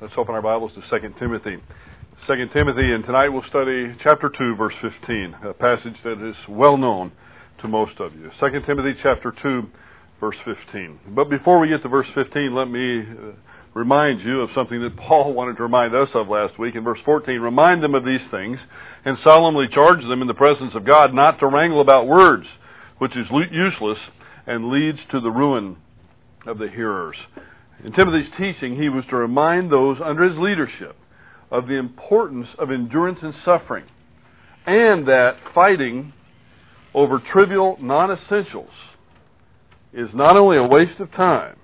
Let's open our Bibles to 2 Timothy. 2 Timothy, and tonight we'll study chapter 2, verse 15, a passage that is well known to most of you. 2 Timothy chapter 2, verse 15. But before we get to verse 15, let me uh, remind you of something that Paul wanted to remind us of last week. In verse 14, remind them of these things and solemnly charge them in the presence of God not to wrangle about words, which is useless and leads to the ruin of the hearers. In Timothy's teaching, he was to remind those under his leadership of the importance of endurance and suffering, and that fighting over trivial non essentials is not only a waste of time,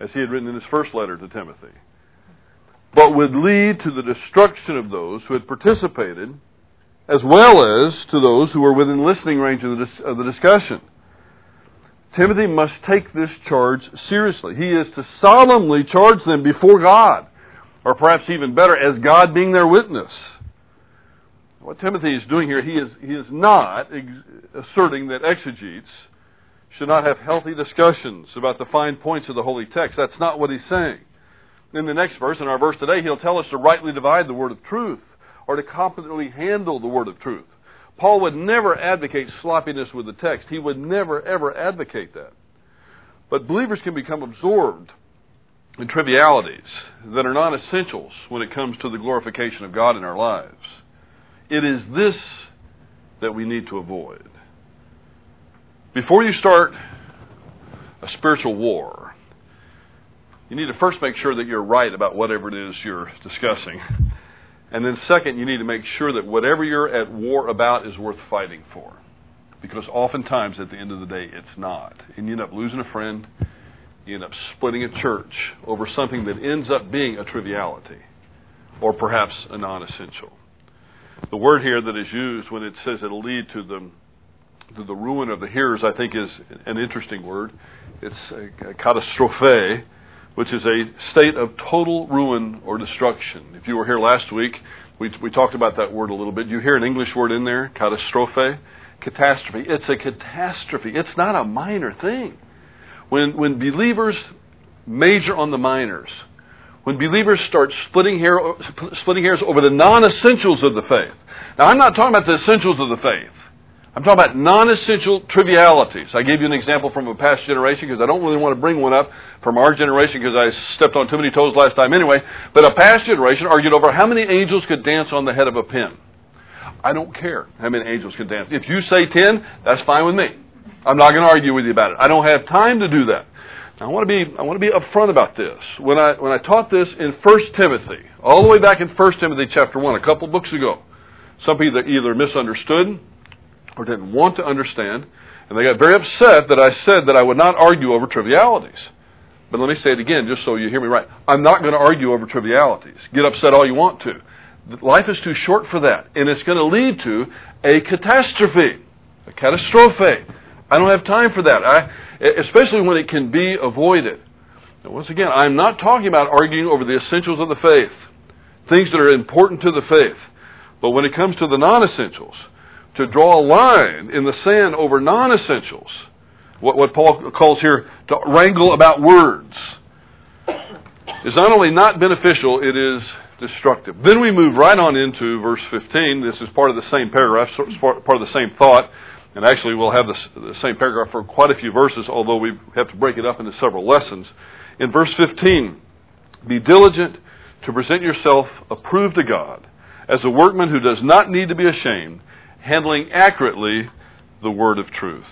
as he had written in his first letter to Timothy, but would lead to the destruction of those who had participated, as well as to those who were within listening range of the, of the discussion. Timothy must take this charge seriously. He is to solemnly charge them before God, or perhaps even better, as God being their witness. What Timothy is doing here, he is, he is not ex- asserting that exegetes should not have healthy discussions about the fine points of the holy text. That's not what he's saying. In the next verse, in our verse today, he'll tell us to rightly divide the word of truth, or to competently handle the word of truth. Paul would never advocate sloppiness with the text. He would never, ever advocate that. But believers can become absorbed in trivialities that are non essentials when it comes to the glorification of God in our lives. It is this that we need to avoid. Before you start a spiritual war, you need to first make sure that you're right about whatever it is you're discussing. And then, second, you need to make sure that whatever you're at war about is worth fighting for. Because oftentimes, at the end of the day, it's not. And you end up losing a friend, you end up splitting a church over something that ends up being a triviality or perhaps a non essential. The word here that is used when it says it'll lead to the, to the ruin of the hearers, I think, is an interesting word. It's a, a catastrophe which is a state of total ruin or destruction. If you were here last week, we, we talked about that word a little bit. You hear an English word in there, catastrophe, catastrophe. It's a catastrophe. It's not a minor thing. When, when believers major on the minors, when believers start splitting, hair, splitting hairs over the non essentials of the faith. Now, I'm not talking about the essentials of the faith. I'm talking about non essential trivialities. I gave you an example from a past generation because I don't really want to bring one up from our generation because I stepped on too many toes last time anyway. But a past generation argued over how many angels could dance on the head of a pin. I don't care how many angels can dance. If you say 10, that's fine with me. I'm not going to argue with you about it. I don't have time to do that. I want to be I want to be upfront about this. When I when I taught this in 1 Timothy, all the way back in 1 Timothy chapter 1 a couple books ago, some people either misunderstood or didn't want to understand, and they got very upset that I said that I would not argue over trivialities. But let me say it again, just so you hear me right. I'm not going to argue over trivialities. Get upset all you want to. Life is too short for that, and it's going to lead to a catastrophe, a catastrophe. I don't have time for that, I, especially when it can be avoided. Now, once again, I'm not talking about arguing over the essentials of the faith, things that are important to the faith. But when it comes to the non essentials, to draw a line in the sand over non essentials. What, what Paul calls here to wrangle about words is not only not beneficial, it is destructive. Then we move right on into verse 15. This is part of the same paragraph, part of the same thought. And actually, we'll have the same paragraph for quite a few verses, although we have to break it up into several lessons. In verse 15, be diligent to present yourself approved to God as a workman who does not need to be ashamed handling accurately the word of truth.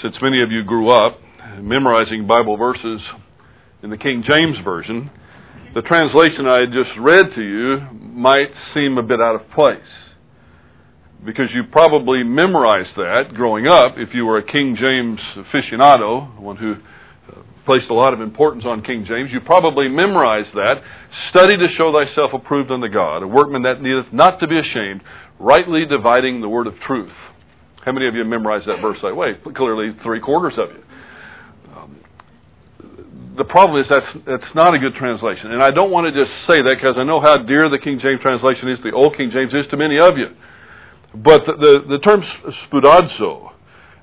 Since many of you grew up memorizing Bible verses in the King James Version, the translation I just read to you might seem a bit out of place. Because you probably memorized that growing up if you were a King James aficionado, one who uh, placed a lot of importance on King James. You probably memorized that. Study to show thyself approved unto God, a workman that needeth not to be ashamed, rightly dividing the word of truth. How many of you memorized that verse that way? Clearly, three quarters of you. Um, the problem is that's that's not a good translation, and I don't want to just say that because I know how dear the King James translation is, the Old King James is to many of you. But the the, the term spoudazo,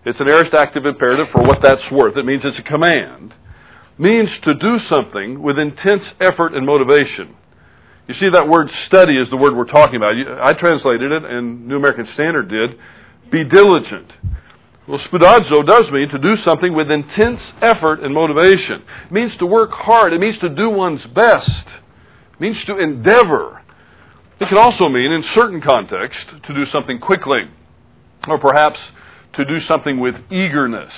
it's an aorist active imperative for what that's worth. It means it's a command. means to do something with intense effort and motivation. You see, that word study is the word we're talking about. I translated it, and New American Standard did. Be diligent. Well, spoudazo does mean to do something with intense effort and motivation. It means to work hard. It means to do one's best. It means to endeavor. It can also mean, in certain contexts, to do something quickly, or perhaps to do something with eagerness.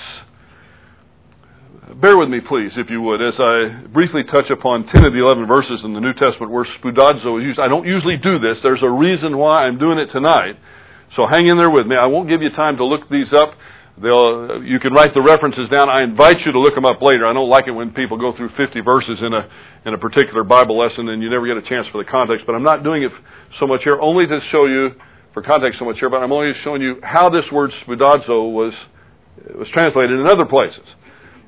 Bear with me, please, if you would, as I briefly touch upon 10 of the 11 verses in the New Testament where spoudazo is used. I don't usually do this. There's a reason why I'm doing it tonight. So hang in there with me. I won't give you time to look these up. They'll, you can write the references down. I invite you to look them up later. I don't like it when people go through 50 verses in a, in a particular Bible lesson and you never get a chance for the context. But I'm not doing it so much here, only to show you, for context so much here, but I'm only showing you how this word spoudazo was, was translated in other places.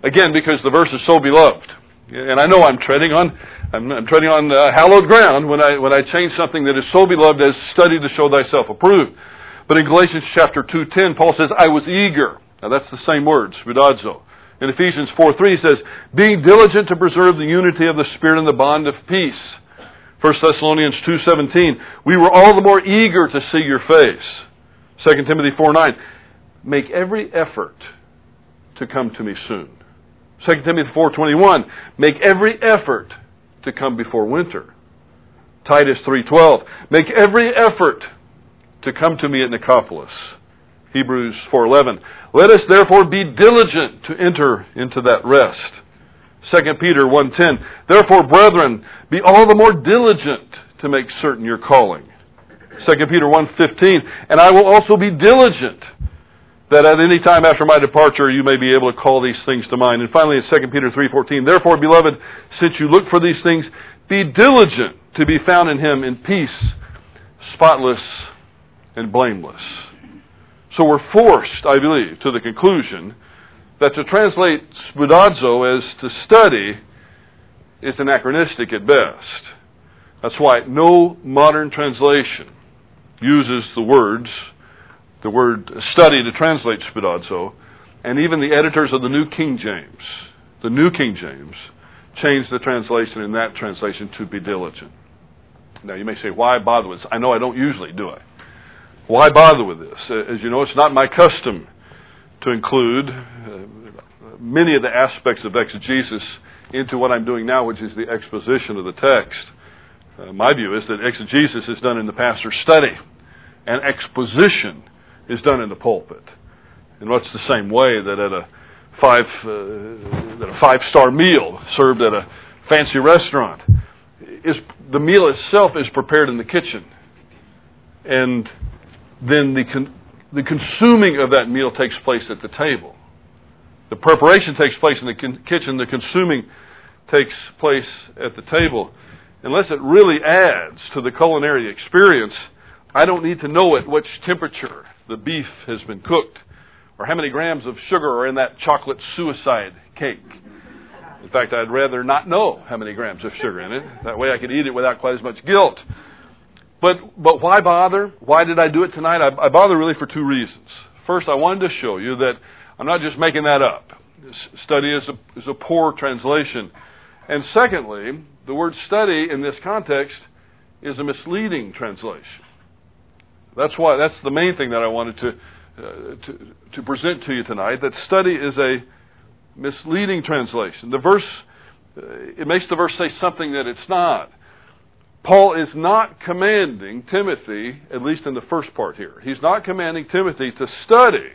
Again, because the verse is so beloved. And I know I'm treading on, I'm, I'm treading on uh, hallowed ground when I, when I change something that is so beloved as study to show thyself approved. But in Galatians chapter 2.10, Paul says, I was eager. Now that's the same words. In Ephesians 4.3 he says, being diligent to preserve the unity of the Spirit in the bond of peace. 1 Thessalonians 2.17, we were all the more eager to see your face. 2 Timothy 4.9, make every effort to come to me soon. 2 Timothy 4.21, make every effort to come before winter. Titus 3.12, make every effort to come to me at Nicopolis. Hebrews 4:11. Let us therefore be diligent to enter into that rest. 2 Peter 1:10. Therefore, brethren, be all the more diligent to make certain your calling. 2 Peter 1:15. And I will also be diligent that at any time after my departure you may be able to call these things to mind. And finally in 2 Peter 3:14. Therefore, beloved, since you look for these things, be diligent to be found in him in peace, spotless and blameless. So we're forced, I believe, to the conclusion that to translate spoudazo as to study is anachronistic at best. That's why no modern translation uses the words, the word study to translate spoudazo, and even the editors of the New King James, the New King James, changed the translation in that translation to be diligent. Now you may say, why bother with this? I know I don't usually do it. Why bother with this? Uh, as you know, it's not my custom to include uh, many of the aspects of exegesis into what I'm doing now, which is the exposition of the text. Uh, my view is that exegesis is done in the pastor's study, and exposition is done in the pulpit. In much the same way that at a five uh, that a five star meal served at a fancy restaurant is the meal itself is prepared in the kitchen, and then the, con- the consuming of that meal takes place at the table. The preparation takes place in the con- kitchen, the consuming takes place at the table. Unless it really adds to the culinary experience, I don't need to know at which temperature the beef has been cooked or how many grams of sugar are in that chocolate suicide cake. In fact, I'd rather not know how many grams of sugar in it. That way I could eat it without quite as much guilt. But, but why bother? Why did I do it tonight? I, I bother really for two reasons. First, I wanted to show you that I'm not just making that up. This Study is a, is a poor translation. And secondly, the word study in this context is a misleading translation. That's why that's the main thing that I wanted to, uh, to, to present to you tonight. That study is a misleading translation. The verse uh, it makes the verse say something that it's not. Paul is not commanding Timothy, at least in the first part here, he's not commanding Timothy to study,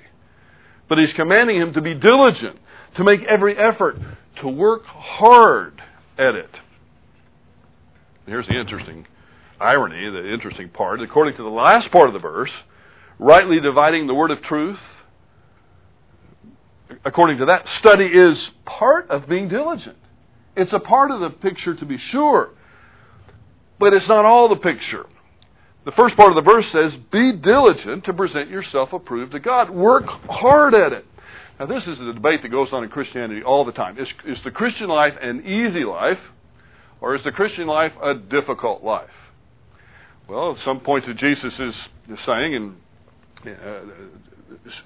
but he's commanding him to be diligent, to make every effort, to work hard at it. Here's the interesting irony, the interesting part. According to the last part of the verse, rightly dividing the word of truth, according to that, study is part of being diligent. It's a part of the picture to be sure. But it's not all the picture. The first part of the verse says, Be diligent to present yourself approved to God. Work hard at it. Now, this is a debate that goes on in Christianity all the time. Is, is the Christian life an easy life, or is the Christian life a difficult life? Well, at some points that Jesus is, saying, and uh,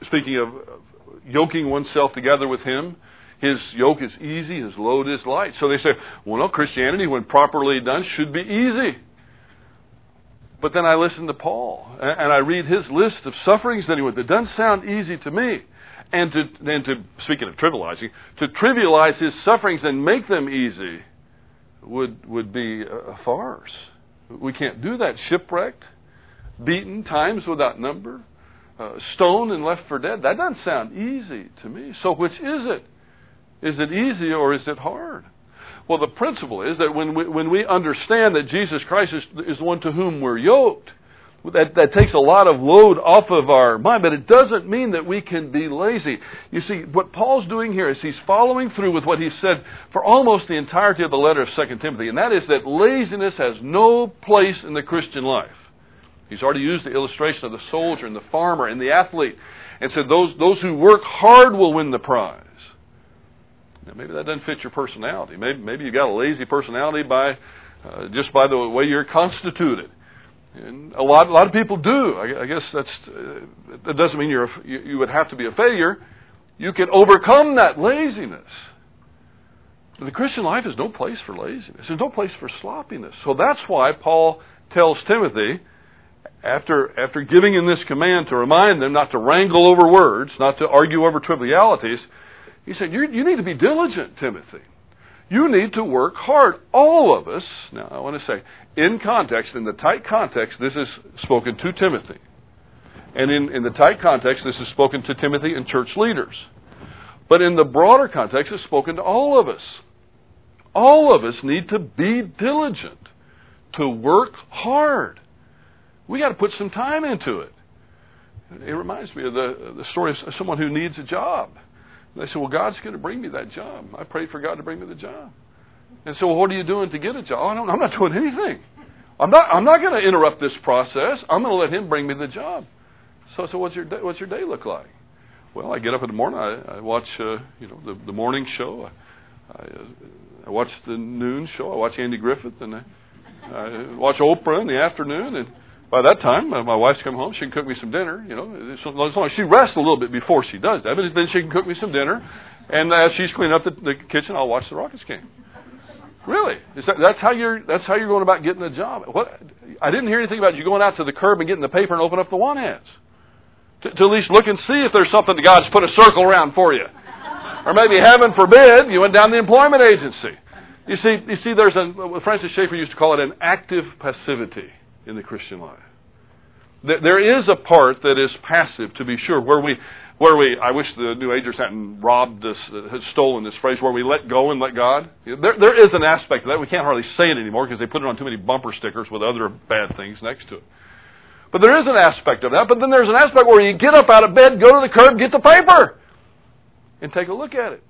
speaking of yoking oneself together with Him, His yoke is easy, his load is light. So they say, well, no, Christianity, when properly done, should be easy. But then I listen to Paul, and I read his list of sufferings that he went. It doesn't sound easy to me. And to, and to, speaking of trivializing, to trivialize his sufferings and make them easy would, would be a farce. We can't do that. Shipwrecked, beaten, times without number, uh, stoned and left for dead. That doesn't sound easy to me. So which is it? Is it easy or is it hard? Well, the principle is that when we, when we understand that Jesus Christ is, is the one to whom we're yoked, that, that takes a lot of load off of our mind, but it doesn't mean that we can be lazy. You see, what Paul's doing here is he's following through with what he said for almost the entirety of the letter of 2 Timothy, and that is that laziness has no place in the Christian life. He's already used the illustration of the soldier and the farmer and the athlete, and said those, those who work hard will win the prize. Now, maybe that doesn't fit your personality. Maybe, maybe you've got a lazy personality by uh, just by the way you're constituted. And a lot, a lot of people do. I, I guess that's uh, that doesn't mean you're a, you, you would have to be a failure. You can overcome that laziness. But the Christian life is no place for laziness. There's no place for sloppiness. So that's why Paul tells Timothy, after after giving him this command to remind them not to wrangle over words, not to argue over trivialities, he said, you, you need to be diligent, Timothy. You need to work hard. All of us, now I want to say, in context, in the tight context, this is spoken to Timothy. And in, in the tight context, this is spoken to Timothy and church leaders. But in the broader context, it's spoken to all of us. All of us need to be diligent, to work hard. We got to put some time into it. It reminds me of the, the story of someone who needs a job. They said, Well, God's going to bring me that job. I prayed for God to bring me the job. And so, well, what are you doing to get a job? Oh, I'm not doing anything. I'm not. I'm not going to interrupt this process. I'm going to let Him bring me the job. So, so what's your day, what's your day look like? Well, I get up in the morning. I, I watch, uh, you know, the, the morning show. I, I, I watch the noon show. I watch Andy Griffith, and I, I watch Oprah in the afternoon. And by that time, uh, my wife's come home. She can cook me some dinner. You know, as long as she rests a little bit before she does that, but then she can cook me some dinner. And as she's cleaning up the, the kitchen, I'll watch the Rockets game. Really? Is That, that's how you're. That's how you're going about getting a job. What? I didn't hear anything about you going out to the curb and getting the paper and open up the want ads. To, to at least look and see if there's something that God's put a circle around for you. Or maybe, heaven forbid, you went down the employment agency. You see, you see, there's a Francis Schaeffer used to call it an active passivity in the Christian life. There is a part that is passive, to be sure, where we, where we, I wish the New Agers hadn't robbed this, uh, had stolen this phrase, where we let go and let God. There, there is an aspect of that. We can't hardly say it anymore because they put it on too many bumper stickers with other bad things next to it. But there is an aspect of that. But then there's an aspect where you get up out of bed, go to the curb, get the paper, and take a look at it.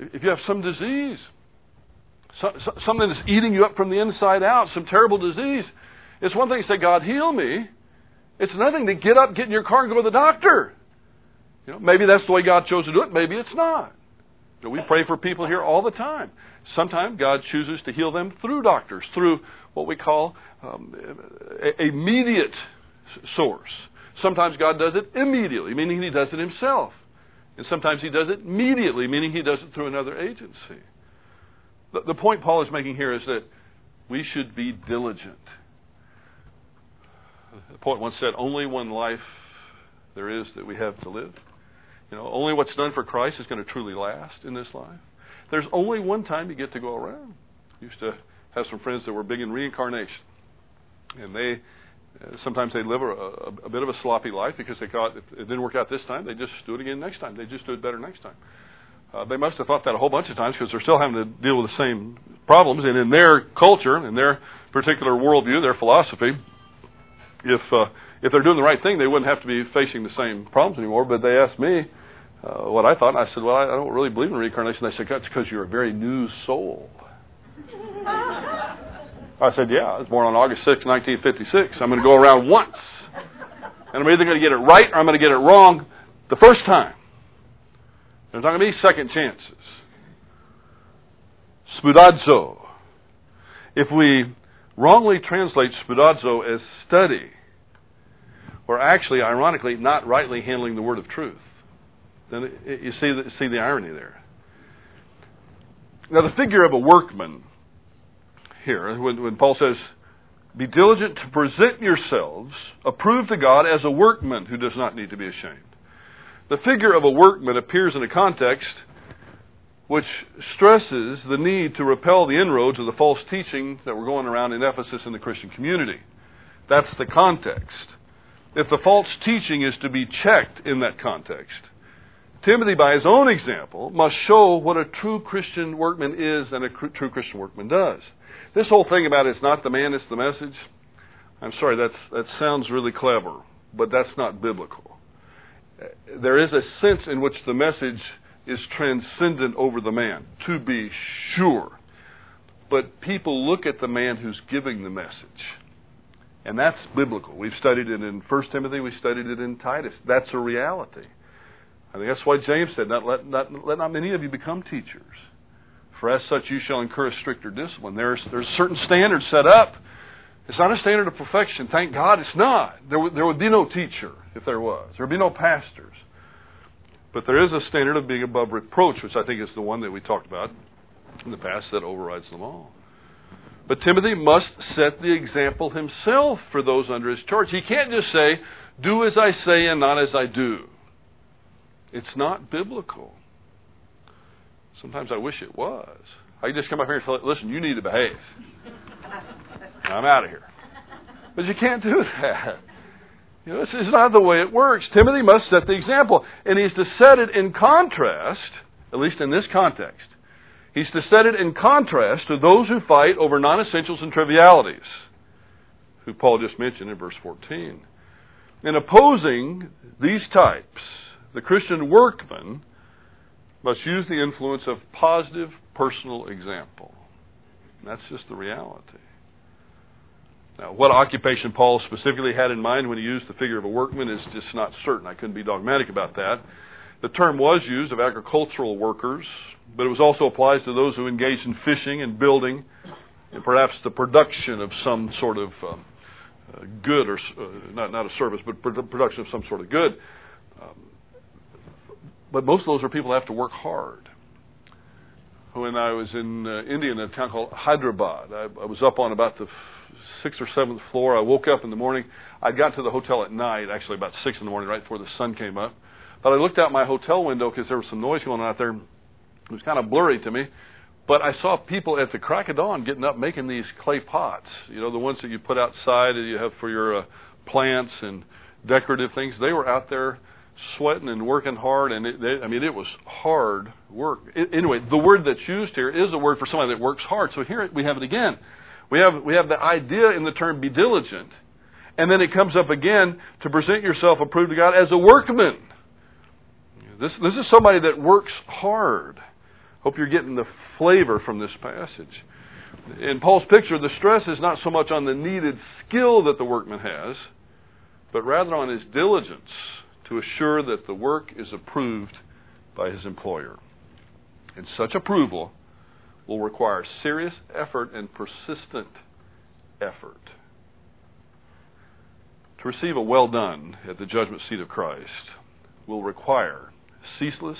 If you have some disease, something that's eating you up from the inside out, some terrible disease. It's one thing to say, God, heal me. It's another thing to get up, get in your car, and go to the doctor. You know, maybe that's the way God chose to do it. Maybe it's not. You know, we pray for people here all the time. Sometimes God chooses to heal them through doctors, through what we call um, a, immediate source. Sometimes God does it immediately, meaning He does it Himself. And sometimes He does it immediately, meaning He does it through another agency. The, the point Paul is making here is that we should be diligent. The poet once said, Only one life there is that we have to live. You know, only what's done for Christ is going to truly last in this life. There's only one time you get to go around. I used to have some friends that were big in reincarnation. And they uh, sometimes they live a, a, a bit of a sloppy life because they thought it didn't work out this time, they just do it again next time. They just do it better next time. Uh, they must have thought that a whole bunch of times because they're still having to deal with the same problems. And in their culture, in their particular worldview, their philosophy, if uh, if they're doing the right thing, they wouldn't have to be facing the same problems anymore. But they asked me uh, what I thought, and I said, "Well, I, I don't really believe in reincarnation." They said, "That's because you're a very new soul." I said, "Yeah, I was born on August 6, 1956. I'm going to go around once, and I'm either going to get it right or I'm going to get it wrong the first time." There's not going to be second chances. Spoudazo. If we wrongly translate spoudazo as study, we're actually, ironically, not rightly handling the word of truth. then it, you see the, see the irony there. Now, the figure of a workman here, when, when Paul says, Be diligent to present yourselves approved to God as a workman who does not need to be ashamed. The figure of a workman appears in a context which stresses the need to repel the inroads of the false teaching that were going around in Ephesus in the Christian community. That's the context. If the false teaching is to be checked in that context, Timothy, by his own example, must show what a true Christian workman is and a true Christian workman does. This whole thing about it's not the man, it's the message. I'm sorry, that's, that sounds really clever, but that's not biblical. There is a sense in which the message is transcendent over the man, to be sure. But people look at the man who's giving the message. And that's biblical. We've studied it in 1 Timothy, we studied it in Titus. That's a reality. I think that's why James said, not let, not, let not many of you become teachers. For as such you shall incur a stricter discipline. There's, there's certain standards set up. It's not a standard of perfection. Thank God it's not. There, w- there would be no teacher if there was. There would be no pastors. But there is a standard of being above reproach, which I think is the one that we talked about in the past that overrides them all. But Timothy must set the example himself for those under his charge. He can't just say, Do as I say and not as I do. It's not biblical. Sometimes I wish it was. I just come up here and say, listen, you need to behave. I'm out of here. But you can't do that. You know, this is not the way it works. Timothy must set the example. And he's to set it in contrast, at least in this context, he's to set it in contrast to those who fight over non essentials and trivialities, who Paul just mentioned in verse 14. In opposing these types, the Christian workman must use the influence of positive personal example. That's just the reality. Now, what occupation Paul specifically had in mind when he used the figure of a workman is just not certain. I couldn't be dogmatic about that. The term was used of agricultural workers, but it was also applied to those who engaged in fishing and building, and perhaps the production of some sort of um, uh, good, or uh, not not a service, but the production of some sort of good. Um, but most of those are people who have to work hard. When I was in uh, India in a town called Hyderabad, I, I was up on about the sixth or seventh floor. I woke up in the morning. I got to the hotel at night, actually about six in the morning, right before the sun came up. But I looked out my hotel window because there was some noise going on out there. It was kind of blurry to me. But I saw people at the crack of dawn getting up making these clay pots. You know, the ones that you put outside and you have for your uh, plants and decorative things. They were out there sweating and working hard, and it, they, I mean, it was hard work. It, anyway, the word that's used here is a word for somebody that works hard. So here we have it again. We have we have the idea in the term "be diligent," and then it comes up again to present yourself approved to God as a workman. This this is somebody that works hard. Hope you're getting the flavor from this passage. In Paul's picture, the stress is not so much on the needed skill that the workman has, but rather on his diligence to assure that the work is approved by his employer. And such approval will require serious effort and persistent effort. To receive a well done at the judgment seat of Christ will require ceaseless,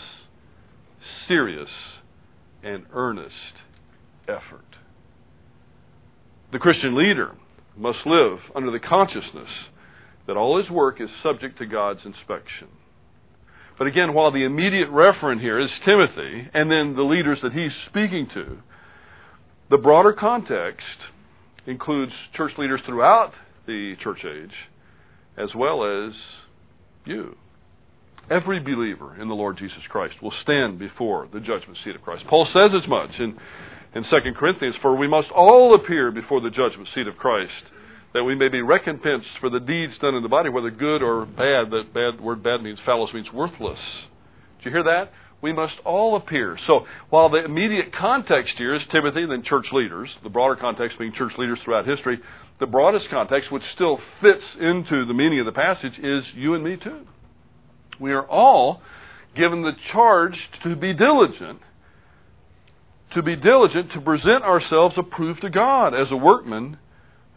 serious, and earnest effort. The Christian leader must live under the consciousness that all his work is subject to God's inspection. But again, while the immediate referent here is Timothy and then the leaders that he's speaking to, the broader context includes church leaders throughout the church age as well as you. Every believer in the Lord Jesus Christ will stand before the judgment seat of Christ. Paul says as much in, in 2 Corinthians, For we must all appear before the judgment seat of Christ that we may be recompensed for the deeds done in the body, whether good or bad. That bad word bad means phaulos means worthless. Did you hear that? We must all appear. So while the immediate context here is Timothy and then church leaders, the broader context being church leaders throughout history, the broadest context, which still fits into the meaning of the passage, is you and me too. We are all given the charge to be diligent, to be diligent to present ourselves approved to God as a workman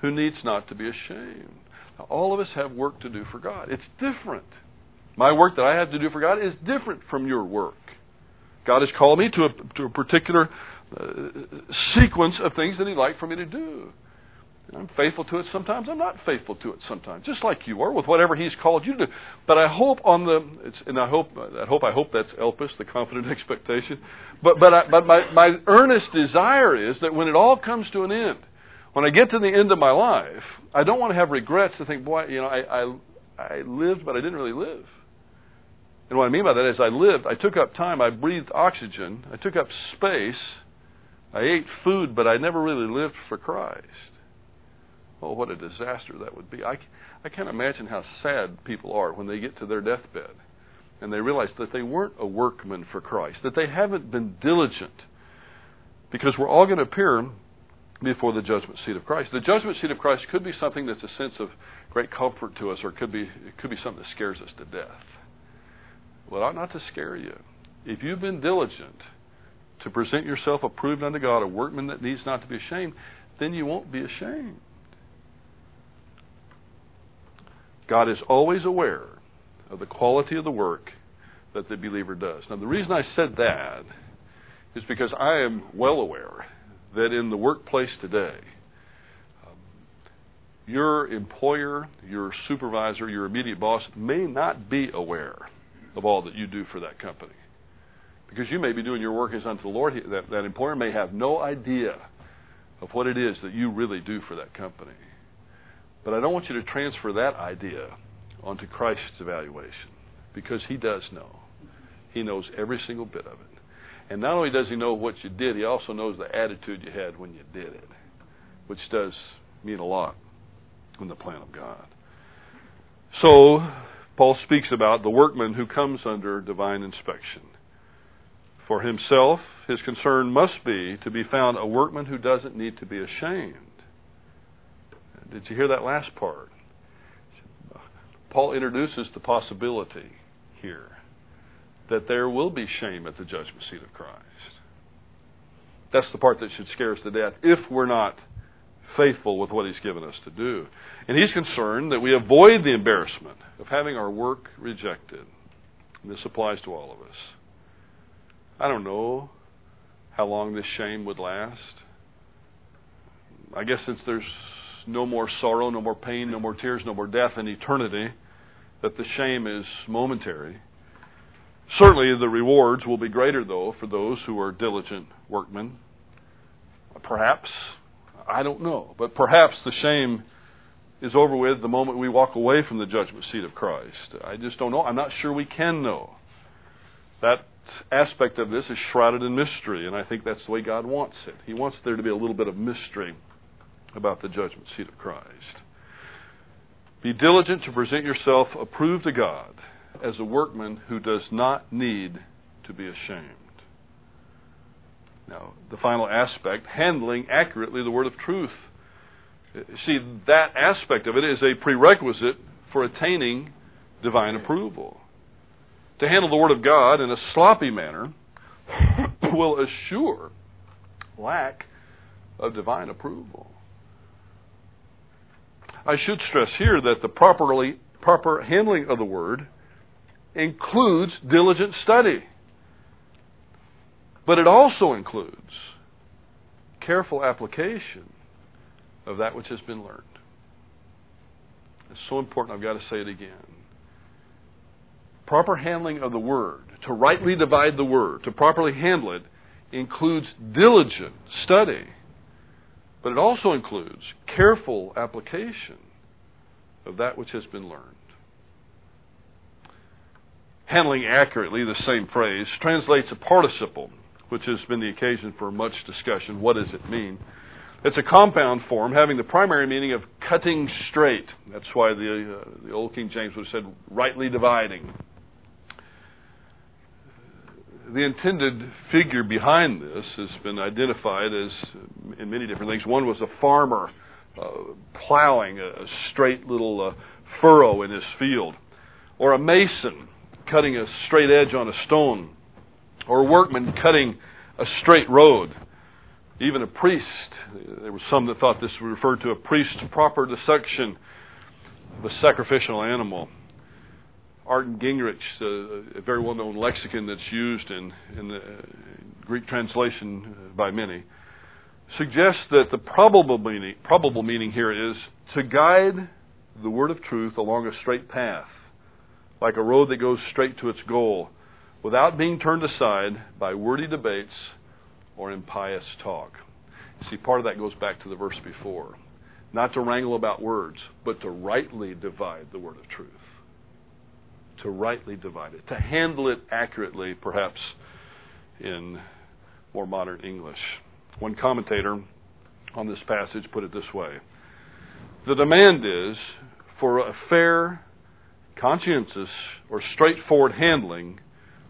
who needs not to be ashamed. Now, all of us have work to do for God. It's different. My work that I have to do for God is different from your work. God has called me to a, to a particular uh, sequence of things that He'd like for me to do. And I'm faithful to it sometimes. I'm not faithful to it sometimes, just like you are with whatever He's called you to. do. But I hope on the, and I hope, I hope, I hope that's Elpis, the confident expectation. But but I, but my my earnest desire is that when it all comes to an end, when I get to the end of my life, I don't want to have regrets to think, boy, you know, I I, I lived, but I didn't really live. And what I mean by that is I lived, I took up time, I breathed oxygen, I took up space, I ate food, but I never really lived for Christ. Oh, what a disaster that would be. I, I can't imagine how sad people are when they get to their deathbed and they realize that they weren't a workman for Christ, that they haven't been diligent. Because we're all going to appear before the judgment seat of Christ. The judgment seat of Christ could be something that's a sense of great comfort to us, or it could be it could be something that scares us to death. Well, it ought not to scare you. If you've been diligent to present yourself approved unto God, a workman that needs not to be ashamed, then you won't be ashamed. God is always aware of the quality of the work that the believer does. Now, the reason I said that is because I am well aware that in the workplace today, um, your employer, your supervisor, your immediate boss may not be aware of all that you do for that company. Because you may be doing your work as unto the Lord. That, that employer may have no idea of what it is that you really do for that company. But I don't want you to transfer that idea onto Christ's evaluation because he does know. He knows every single bit of it. And not only does he know what you did, he also knows the attitude you had when you did it, which does mean a lot in the plan of God. So, Paul speaks about the workman who comes under divine inspection. For himself, his concern must be to be found a workman who doesn't need to be ashamed. Did you hear that last part? Paul introduces the possibility here that there will be shame at the judgment seat of Christ. That's the part that should scare us to death if we're not faithful with what He's given us to do. And He's concerned that we avoid the embarrassment of having our work rejected. And this applies to all of us. I don't know how long this shame would last. I guess since there's no more sorrow, no more pain, no more tears, no more death in eternity, that the shame is momentary. Certainly, the rewards will be greater, though, for those who are diligent workmen. Perhaps, I don't know, but perhaps the shame is over with the moment we walk away from the judgment seat of Christ. I just don't know. I'm not sure we can know. That aspect of this is shrouded in mystery, and I think that's the way God wants it. He wants there to be a little bit of mystery about the judgment seat of Christ. Be diligent to present yourself approved to God as a workman who does not need to be ashamed. Now, the final aspect, handling accurately the word of truth. See, that aspect of it is a prerequisite for attaining divine approval. To handle the Word of God in a sloppy manner will assure lack of divine approval. I should stress here that the properly proper handling of the word includes diligent study. But it also includes careful application of that which has been learned. It's so important, I've got to say it again. Proper handling of the word, to rightly divide the word, to properly handle it, includes diligent study but it also includes careful application of that which has been learned. Handling accurately the same phrase translates a participle, which has been the occasion for much discussion. What does it mean? It's a compound form having the primary meaning of cutting straight. That's why the, uh, the old King James would have said rightly dividing the intended figure behind this has been identified as in many different things. One was a farmer uh, plowing a, straight little uh, furrow in his field, or a mason cutting a straight edge on a stone, or a workman cutting a straight road. Even a priest, there were some that thought this referred to a priest's proper dissection of a sacrificial animal. Arndt Gingrich, uh, a very well-known lexicon that's used in, in the Greek translation by many, suggests that the probable meaning, probable meaning here is to guide the word of truth along a straight path, like a road that goes straight to its goal, without being turned aside by wordy debates or impious talk. See, part of that goes back to the verse before. Not to wrangle about words, but to rightly divide the word of truth. To rightly divide it. To handle it accurately, perhaps in more modern English. One commentator on this passage put it this way The demand is for a fair, conscientious, or straightforward handling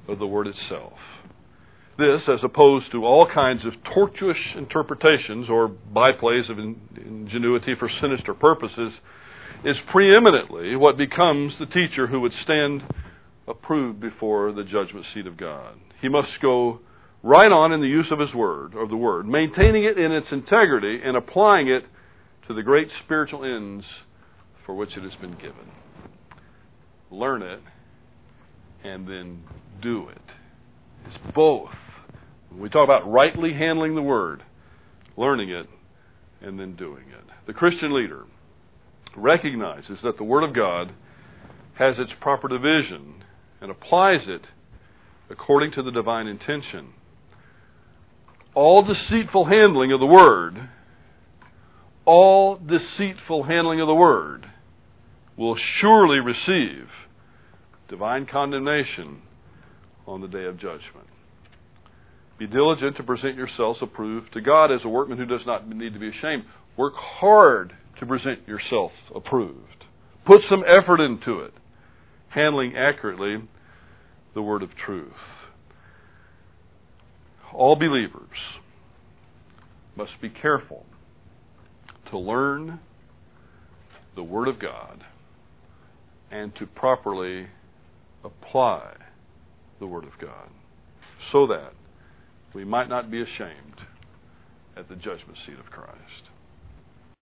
of the word itself. This, as opposed to all kinds of tortuous interpretations or byplays of ingenuity for sinister purposes, is preeminently what becomes the teacher who would stand approved before the judgment seat of God. He must go right on in the use of his word, of the word, maintaining it in its integrity and applying it to the great spiritual ends for which it has been given. Learn it and then do it. It's both. When we talk about rightly handling the word, learning it and then doing it. The Christian leader recognizes that the Word of God has its proper division and applies it according to the divine intention all deceitful handling of the word, all deceitful handling of the word will surely receive divine condemnation on the day of judgment. Be diligent to present yourselves approved to God as a workman who does not need to be ashamed. Work hard to present yourself approved. Put some effort into it, handling accurately the word of truth all believers must be careful to learn the Word of God and to properly apply the Word of God so that we might not be ashamed at the judgment seat of Christ.